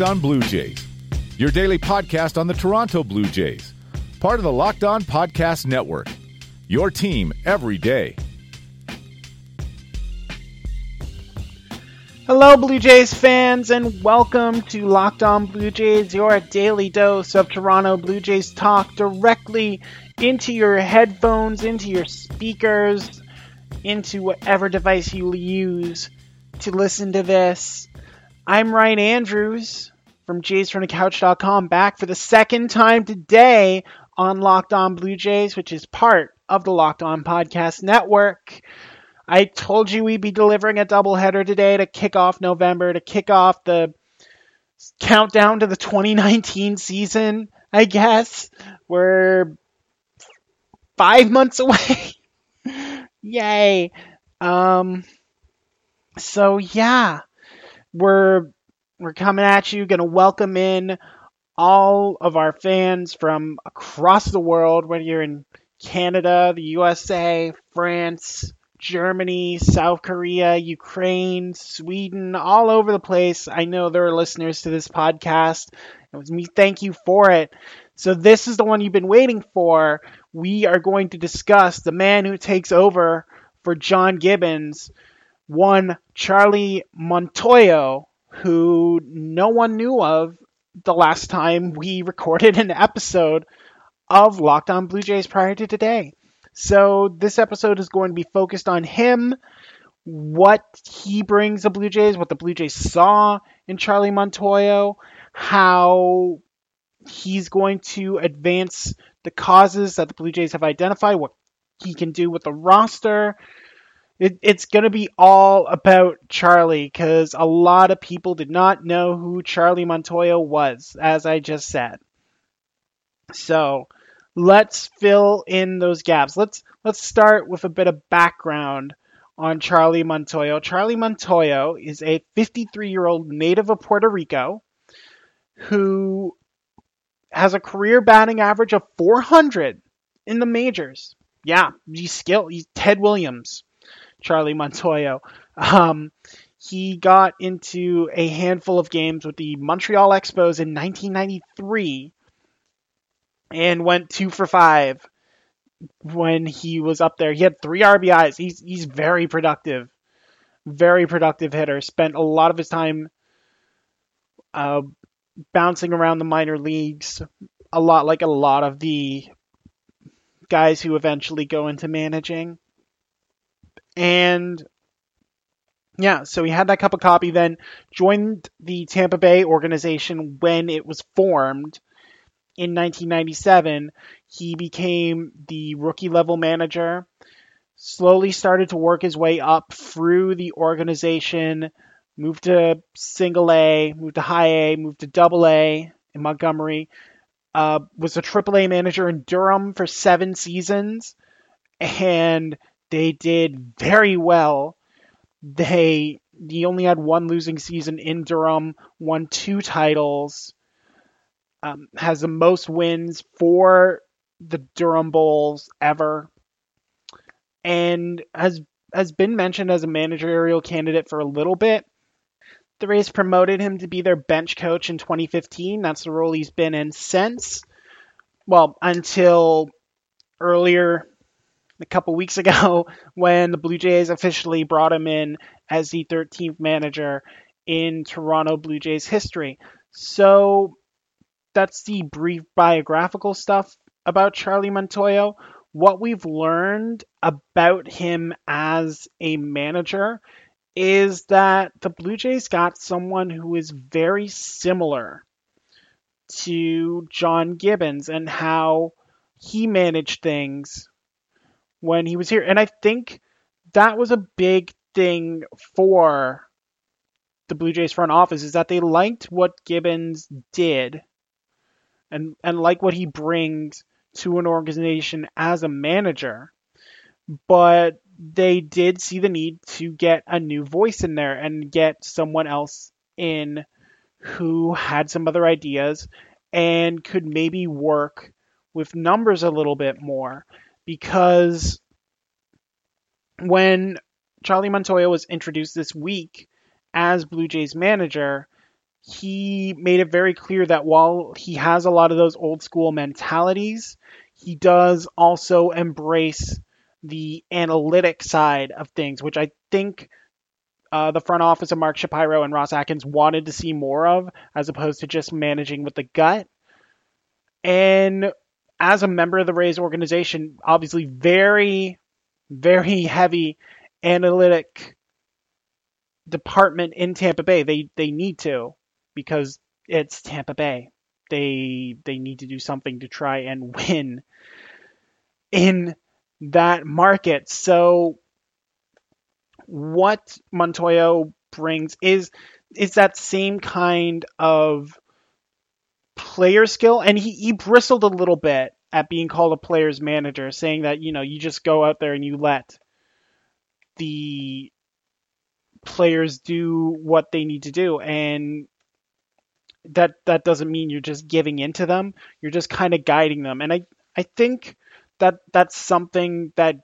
Locked On Blue Jays, your daily podcast on the Toronto Blue Jays, part of the Locked On Podcast Network. Your team every day. Hello, Blue Jays fans, and welcome to Locked On Blue Jays, your daily dose of Toronto Blue Jays talk directly into your headphones, into your speakers, into whatever device you use to listen to this. I'm Ryan Andrews from JaysFromTheCouch.com back for the second time today on Locked On Blue Jays, which is part of the Locked On Podcast Network. I told you we'd be delivering a doubleheader today to kick off November, to kick off the countdown to the 2019 season, I guess. We're five months away. Yay. Um, so yeah, we're we're coming at you, gonna welcome in all of our fans from across the world, whether you're in Canada, the USA, France, Germany, South Korea, Ukraine, Sweden, all over the place. I know there are listeners to this podcast. It was me. Thank you for it. So this is the one you've been waiting for. We are going to discuss the man who takes over for John Gibbons, one Charlie Montoyo, who no one knew of the last time we recorded an episode of Locked On Blue Jays prior to today. So this episode is going to be focused on him, what he brings the Blue Jays, what the Blue Jays saw in Charlie Montoyo, how he's going to advance the causes that the Blue Jays have identified, what he can do with the roster. It, it's going to be all about Charlie because a lot of people did not know who Charlie Montoyo was, as I just said. So let's fill in those gaps. Let's let's start with a bit of background on Charlie Montoyo. Charlie Montoyo is a 53-year-old native of Puerto Rico who has a career batting average of 400 in the majors. Yeah, he's skilled. He's Ted Williams, Charlie Montoyo. Um, he got into a handful of games with the Montreal Expos in 1993 and went two for five when he was up there. He had three RBIs. He's he's very productive, very productive hitter. Spent a lot of his time uh, bouncing around the minor leagues, a lot like a lot of the guys who eventually go into managing. And yeah, so he had that cup of coffee, then joined the Tampa Bay organization when it was formed in 1997. He became the rookie level manager, slowly started to work his way up through the organization, moved to single A, moved to high A, moved to double A in Montgomery, uh, was a triple A manager in Durham for seven seasons, and they did very well. They he only had one losing season in Durham, won two titles, um, has the most wins for the Durham Bulls ever, and has has been mentioned as a managerial candidate for a little bit. The Rays promoted him to be their bench coach in 2015. That's the role he's been in since. Well, until earlier, a couple weeks ago, when the Blue Jays officially brought him in as the 13th manager in Toronto Blue Jays history. So that's the brief biographical stuff about Charlie Montoyo. What we've learned about him as a manager is that the Blue Jays got someone who is very similar to John Gibbons and how he managed things when he was here. And I think that was a big thing for the Blue Jays front office is that they liked what Gibbons did and and like what he brings to an organization as a manager. But they did see the need to get a new voice in there and get someone else in who had some other ideas and could maybe work with numbers a little bit more because when Charlie Montoyo was introduced this week as Blue Jays manager, he made it very clear that while he has a lot of those old school mentalities, he does also embrace the analytic side of things, which I think uh, the front office of Mark Shapiro and Ross Atkins wanted to see more of, as opposed to just managing with the gut. And as a member of the Rays organization, obviously very, very heavy analytic department in Tampa Bay. They they need to because it's Tampa Bay. They they need to do something to try and win in that market. So what Montoyo brings is is that same kind of player skill and he, he bristled a little bit at being called a player's manager saying that you know you just go out there and you let the players do what they need to do. And that that doesn't mean you're just giving into them. You're just kind of guiding them. And i i think that that's something that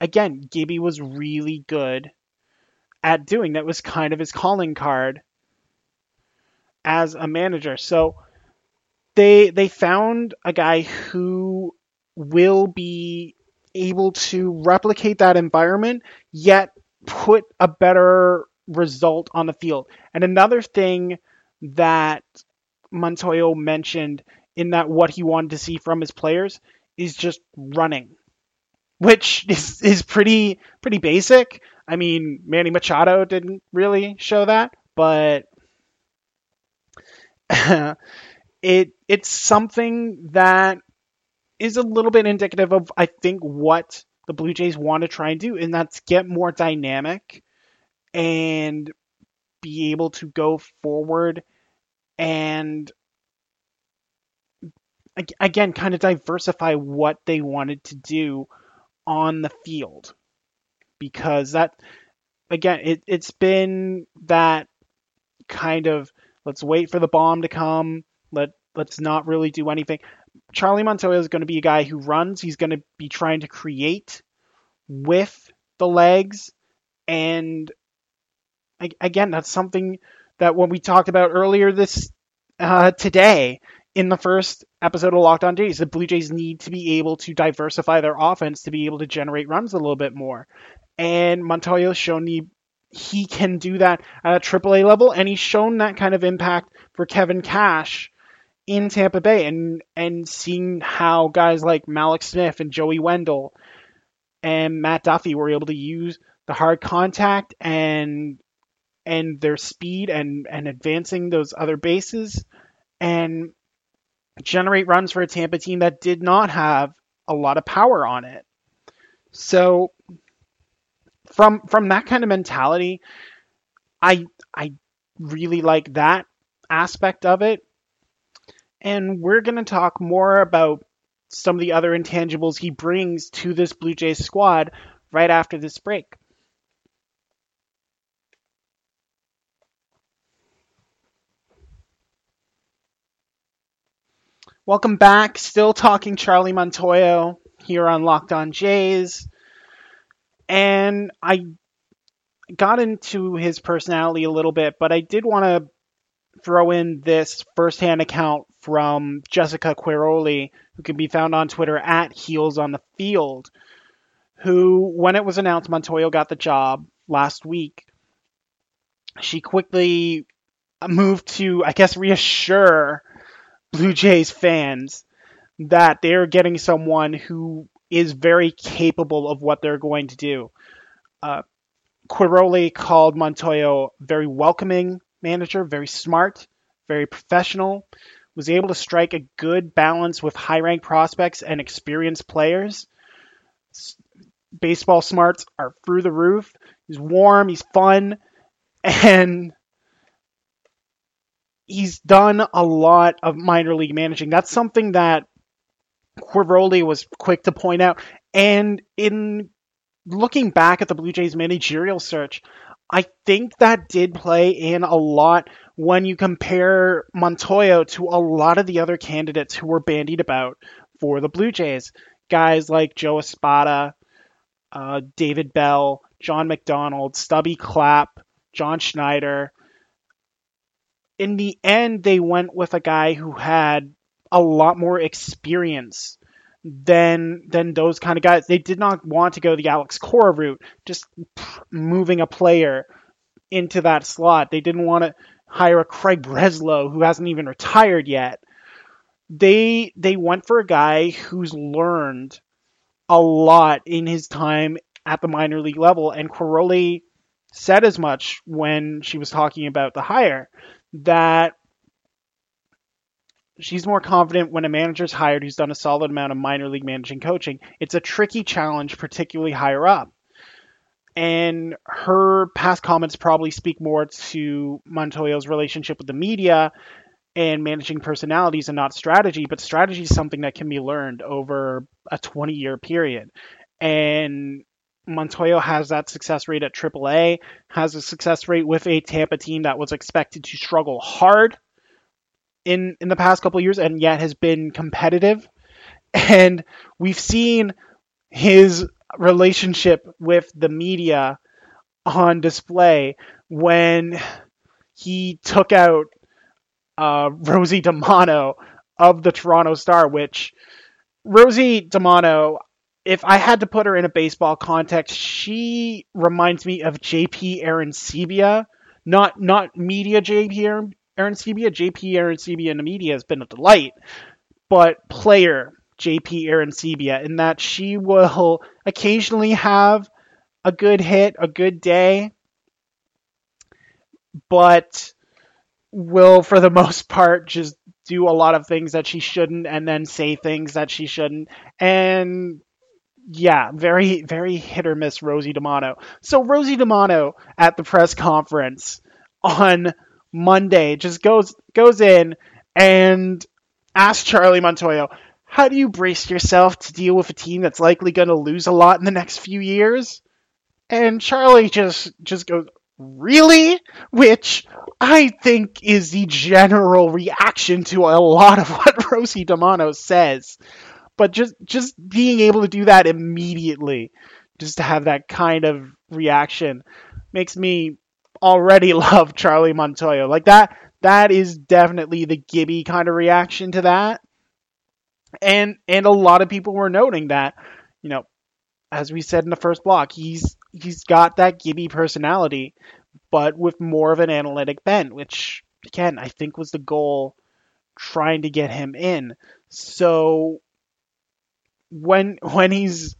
again gibby was really good at doing. That was kind of his calling card as a manager. So they they found a guy who will be able to replicate that environment yet put a better result on the field. And another thing that Montoyo mentioned in that what he wanted to see from his players is just running, which is, is pretty pretty basic. I mean, Manny Machado didn't really show that, but it it's something that is a little bit indicative of I think what the Blue Jays want to try and do, and that's get more dynamic and be able to go forward and again kind of diversify what they wanted to do on the field. Because that again it, it's been that kind of let's wait for the bomb to come let let's not really do anything. Charlie montoyo is going to be a guy who runs. He's going to be trying to create with the legs. And again, that's something that when we talked about earlier this uh, today in the first episode of Locked On Jays, the Blue Jays need to be able to diversify their offense to be able to generate runs a little bit more. And Montoyo's shown he, he can do that at a AAA level, and he's shown that kind of impact for Kevin Cash in Tampa Bay, and and seeing how guys like Mallex Smith and Joey Wendle and Matt Duffy were able to use the hard contact and and their speed and and advancing those other bases and generate runs for a Tampa team that did not have a lot of power on it. So from from that kind of mentality, I I really like that aspect of it. And we're going to talk more about some of the other intangibles he brings to this Blue Jays squad right after this break. Welcome back. Still talking Charlie Montoyo here on Locked On Jays. And I got into his personality a little bit, but I did want to throw in this firsthand account from Jessica Quiroli, who can be found on Twitter at Heels on the Field, who, when it was announced Montoyo got the job last week, she quickly moved to, I guess, reassure Blue Jays fans that they're getting someone who is very capable of what they're going to do. Uh, Quiroli called Montoyo very welcoming manager, very smart, very professional, was able to strike a good balance with high ranked prospects and experienced players. Baseball smarts are through the roof. He's warm, he's fun, and he's done a lot of minor league managing. That's something that Quiroli was quick to point out. And in looking back at the Blue Jays managerial search, I think that did play in a lot when you compare Montoyo to a lot of the other candidates who were bandied about for the Blue Jays. Guys like Joe Espada, uh, David Bell, John McDonald, Stubby Clapp, John Schneider, in the end, they went with a guy who had a lot more experience than than those kind of guys. They did not want to go the Alex Cora route, just moving a player into that slot. They didn't want to hire a Craig Breslow who hasn't even retired yet. They they went for a guy who's learned a lot in his time at the minor league level, and Quiroli said as much when she was talking about the hire that she's more confident when a manager's hired who's done a solid amount of minor league managing coaching. It's a tricky challenge, particularly higher up. And her past comments probably speak more to Montoyo's relationship with the media and managing personalities and not strategy, but strategy is something that can be learned over a 20 year period. And Montoyo has that success rate at AAA, has a success rate with a Tampa team that was expected to struggle hard in in the past couple years and yet has been competitive. And we've seen his relationship with the media on display when he took out uh, Rosie DiManno of the Toronto Star, which Rosie DiManno, if I had to put her in a baseball context, she reminds me of JP Arencibia, not not media JP Arencibia. JP Arencibia in the media has been a delight, but player JP Arencibia in that she will occasionally have a good hit, a good day, but will for the most part just do a lot of things that she shouldn't and then say things that she shouldn't and yeah, very very hit or miss Rosie DiManno. So Rosie DiManno at the press conference on Monday just goes goes in and asks Charlie Montoyo, "How do you brace yourself to deal with a team that's likely going to lose a lot in the next few years?" And Charlie just just goes, "Really?" Which I think is the general reaction to a lot of what Rosie DiManno says. But just just being able to do that immediately, just to have that kind of reaction, makes me already love Charlie Montoyo. Like that that is definitely the Gibby kind of reaction to that. And and a lot of people were noting that, you know, as we said in the first block, he's he's got that Gibby personality, but with more of an analytic bent, which again I think was the goal trying to get him in. So when when he's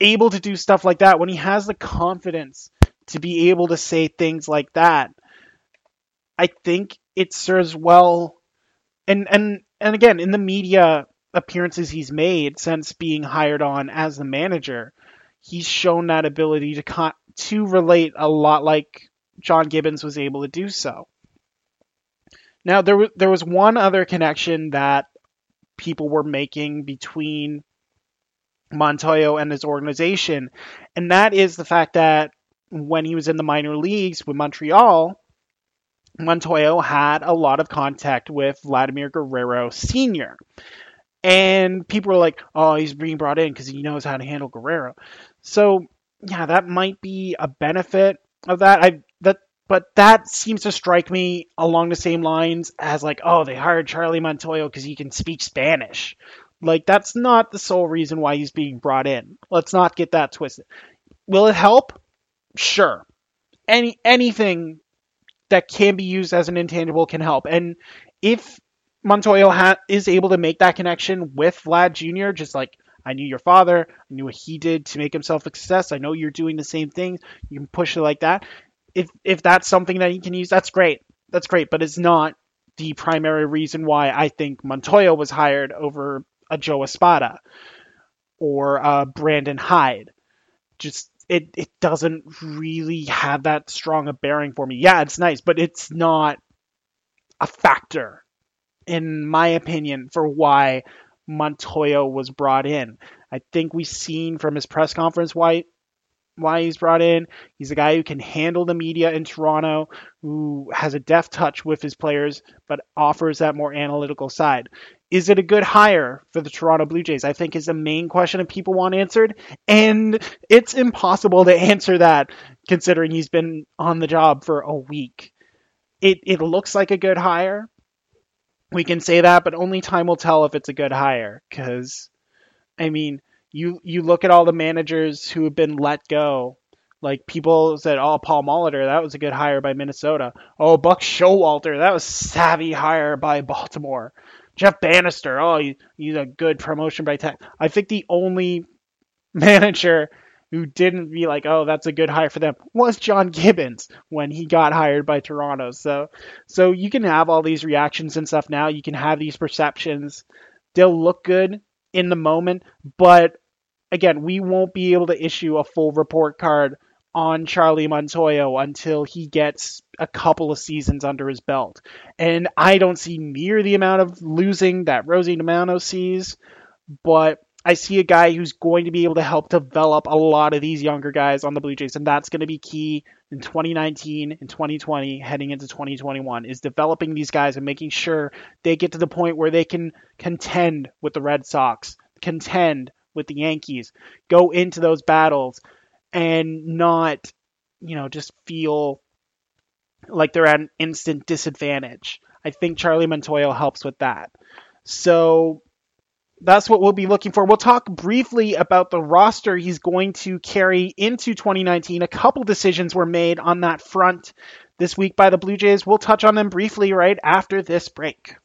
able to do stuff like that, when he has the confidence to be able to say things like that, I think it serves well. And and and again, in the media appearances he's made since being hired on as the manager, he's shown that ability to con- to relate a lot like John Gibbons was able to do so. Now there was there was one other connection that people were making between Montoyo and his organization, and that is the fact that when he was in the minor leagues with Montreal, Montoyo had a lot of contact with Vladimir Guerrero Sr. And people were like, oh, he's being brought in because he knows how to handle Guerrero. So, yeah, that might be a benefit of that. I that but that seems to strike me along the same lines as like, oh, they hired Charlie Montoyo because he can speak Spanish. Like that's not the sole reason why he's being brought in. Let's not get that twisted. Will it help? Sure, any anything that can be used as an intangible can help. And if Montoyo ha- is able to make that connection with Vlad Jr., just like I knew your father, I knew what he did to make himself a success. I know you're doing the same thing. You can push it like that. If if that's something that he can use, that's great. That's great, but it's not the primary reason why I think Montoyo was hired over a Joe Espada or uh, Brandon Hyde. Just it it doesn't really have that strong a bearing for me. Yeah, it's nice, but it's not a factor in my opinion for why Montoyo was brought in. I think we've seen from his press conference why why he's brought in. He's a guy who can handle the media in Toronto, who has a deft touch with his players, but offers that more analytical side. Is it a good hire for the Toronto Blue Jays? I think is the main question that people want answered. And it's impossible to answer that considering he's been on the job for a week. it it looks like a good hire. We can say that, but only time will tell if it's a good hire. Because, I mean, you you look at all the managers who have been let go. Like people said, oh, Paul Molitor, that was a good hire by Minnesota. Oh, Buck Showalter, that was savvy hire by Baltimore. Jeff Banister, oh, he, he's a good promotion by Tech. I think the only manager who didn't be like, oh, that's a good hire for them, was John Gibbons when he got hired by Toronto. So, so you can have all these reactions and stuff now. You can have these perceptions. They'll look good in the moment, but again, we won't be able to issue a full report card on Charlie Montoyo until he gets a couple of seasons under his belt. And I don't see near the amount of losing that Rosie DiManno sees, but I see a guy who's going to be able to help develop a lot of these younger guys on the Blue Jays, and that's going to be key in 2019 and 2020, heading into 2021, is developing these guys and making sure they get to the point where they can contend with the Red Sox, contend with the Yankees, go into those battles, and not, you know, just feel like they're at an instant disadvantage. I think Charlie Montoyo helps with that. So that's what we'll be looking for. We'll talk briefly about the roster he's going to carry into 2019. A couple decisions were made on that front this week by the Blue Jays. We'll touch on them briefly right after this break.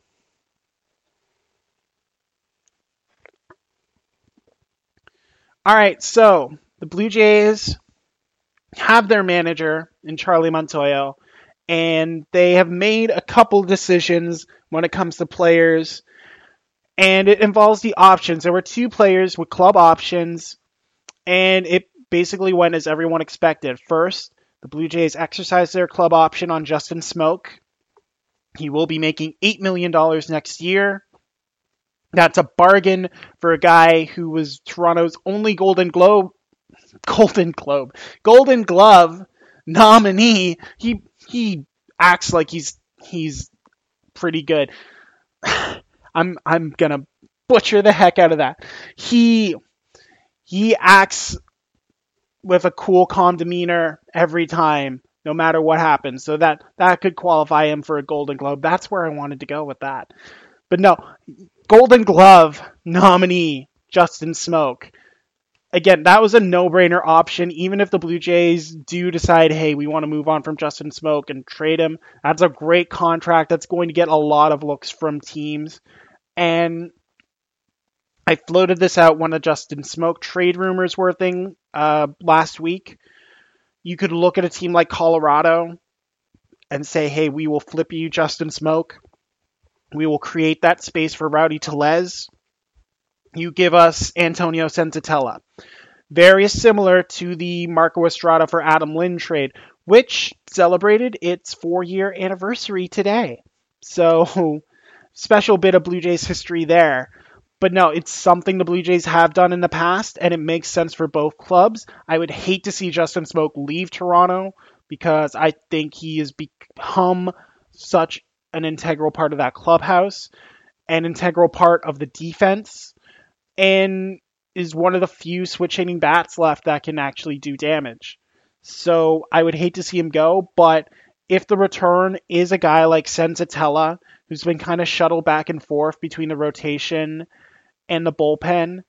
All right, so the Blue Jays have their manager in Charlie Montoyo, and they have made a couple decisions when it comes to players and it involves the options. There were two players with club options, and it basically went as everyone expected. First, the Blue Jays exercised their club option on Justin Smoak. He will be making $8 million next year. That's a bargain for a guy who was Toronto's only Golden Globe, Golden Globe, Golden Glove nominee. He he acts like he's he's pretty good. I'm I'm gonna butcher the heck out of that. He he acts with a cool, calm demeanor every time, no matter what happens. So that that could qualify him for a Golden Globe. That's where I wanted to go with that. But no, Golden Glove nominee Justin Smoak. Again, that was a no-brainer option. Even if the Blue Jays do decide, hey, we want to move on from Justin Smoak and trade him, that's a great contract. That's going to get a lot of looks from teams. And I floated this out when the Justin Smoak trade rumors were a thing uh, last week. You could look at a team like Colorado and say, hey, we will flip you Justin Smoak. We will create that space for Rowdy Tellez. You give us Antonio Senzatela. Very similar to the Marco Estrada for Adam Lind trade, which celebrated its four year anniversary today. So special bit of Blue Jays history there. But no, it's something the Blue Jays have done in the past, and it makes sense for both clubs. I would hate to see Justin Smoak leave Toronto because I think he has become such an integral part of that clubhouse, an integral part of the defense, and is one of the few switch hitting bats left that can actually do damage. So I would hate to see him go, but if the return is a guy like Senzatela, who's been kind of shuttled back and forth between the rotation and the bullpen,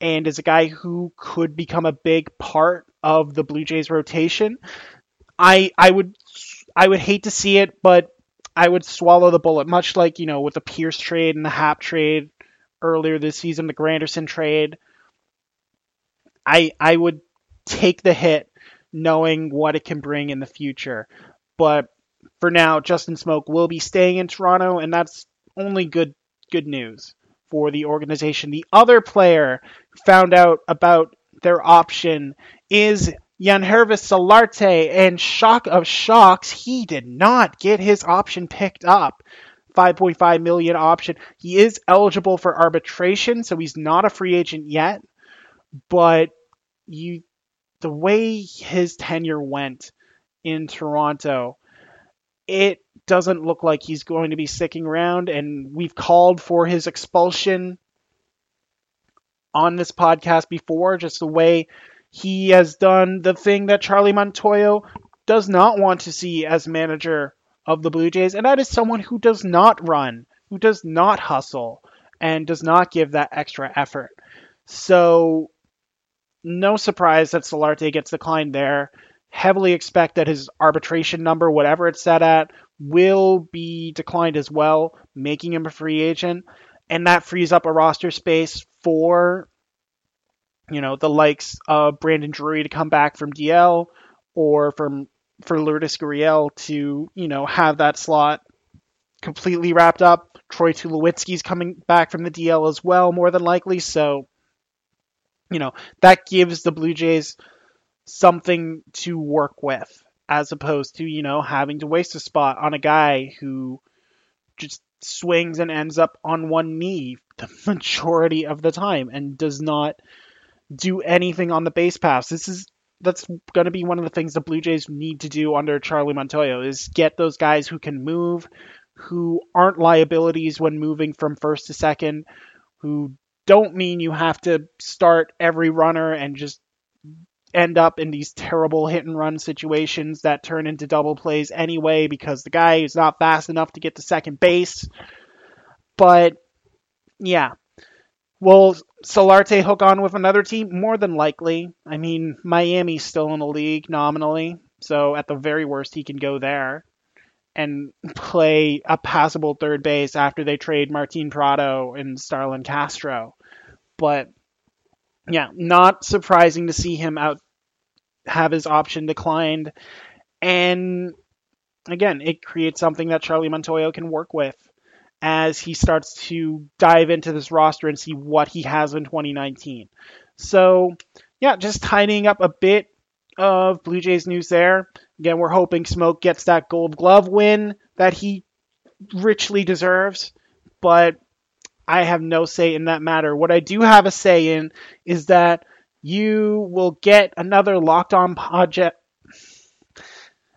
and is a guy who could become a big part of the Blue Jays rotation. I I would I would hate to see it, but I would swallow the bullet, much like you know with the Pearce trade and the Happ trade earlier this season, the Granderson trade. I I would take the hit knowing what it can bring in the future. But for now, Justin Smoak will be staying in Toronto, and that's only good good news for the organization. The other player found out about their option is Yangervis Solarte, and shock of shocks, he did not get his option picked up. 5.5 million option. He is eligible for arbitration, so he's not a free agent yet. But you, the way his tenure went in Toronto, it doesn't look like he's going to be sticking around, and we've called for his expulsion on this podcast before, just the way he has done the thing that Charlie Montoyo does not want to see as manager of the Blue Jays, and that is someone who does not run, who does not hustle, and does not give that extra effort. So, no surprise that Solarte gets declined there. Heavily expect that his arbitration number, whatever it's set at, will be declined as well, making him a free agent. And that frees up a roster space for, you know, the likes of Brandon Drury to come back from DL or from for Lourdes Gurriel to, you know, have that slot completely wrapped up. Troy Tulowitzki's coming back from the DL as well, more than likely. So, you know, that gives the Blue Jays something to work with as opposed to, you know, having to waste a spot on a guy who just swings and ends up on one knee the majority of the time and does not do anything on the base pass. This is that's going to be one of the things the Blue Jays need to do under Charlie Montoyo is get those guys who can move, who aren't liabilities when moving from first to second, who don't mean you have to start every runner and just end up in these terrible hit and run situations that turn into double plays anyway because the guy is not fast enough to get to second base. But yeah, Will Solarte hook on with another team? More than likely. I mean, Miami's still in the league nominally, so at the very worst, he can go there and play a passable third base after they trade Martin Prado and Starlin Castro. But yeah, not surprising to see him out have his option declined. And again, it creates something that Charlie Montoyo can work with as he starts to dive into this roster and see what he has in 2019. So, yeah, just tidying up a bit of Blue Jays news there. Again, we're hoping Smoak gets that gold glove win that he richly deserves, but I have no say in that matter. What I do have a say in is that you will get another locked on project.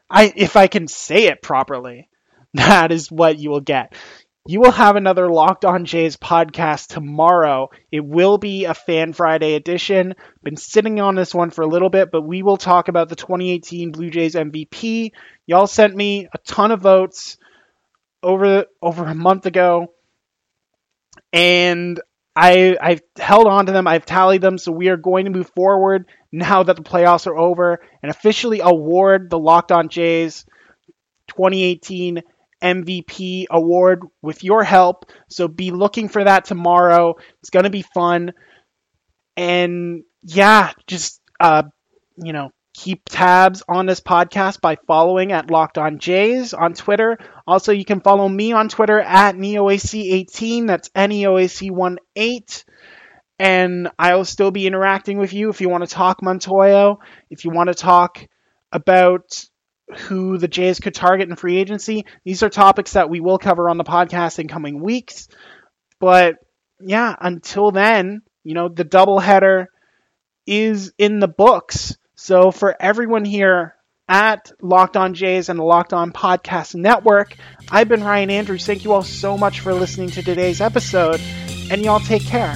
I, if I can say it properly, that is what you will get. You will have another Locked On Jays podcast tomorrow. It will be a Fan Friday edition. Been sitting on this one for a little bit, but we will talk about the 2018 Blue Jays MVP. Y'all sent me a ton of votes over over a month ago, and I I've held on to them. I've tallied them, so we are going to move forward now that the playoffs are over and officially award the Locked On Jays 2018 MVP award with your help. So be looking for that tomorrow. It's going to be fun. And yeah, just, uh, you know, keep tabs on this podcast by following at Locked On Jays on Twitter. Also, you can follow me on Twitter at NeoAC18. That's NeoAC18. And I'll still be interacting with you if you want to talk Montoyo, if you want to talk about who the Jays could target in free agency. These are topics that we will cover on the podcast in coming weeks. But yeah, until then, you know, the doubleheader is in the books. So for everyone here at Locked On Jays and the Locked On Podcast Network, I've been Ryan Andrews. Thank you all so much for listening to today's episode, and y'all take care.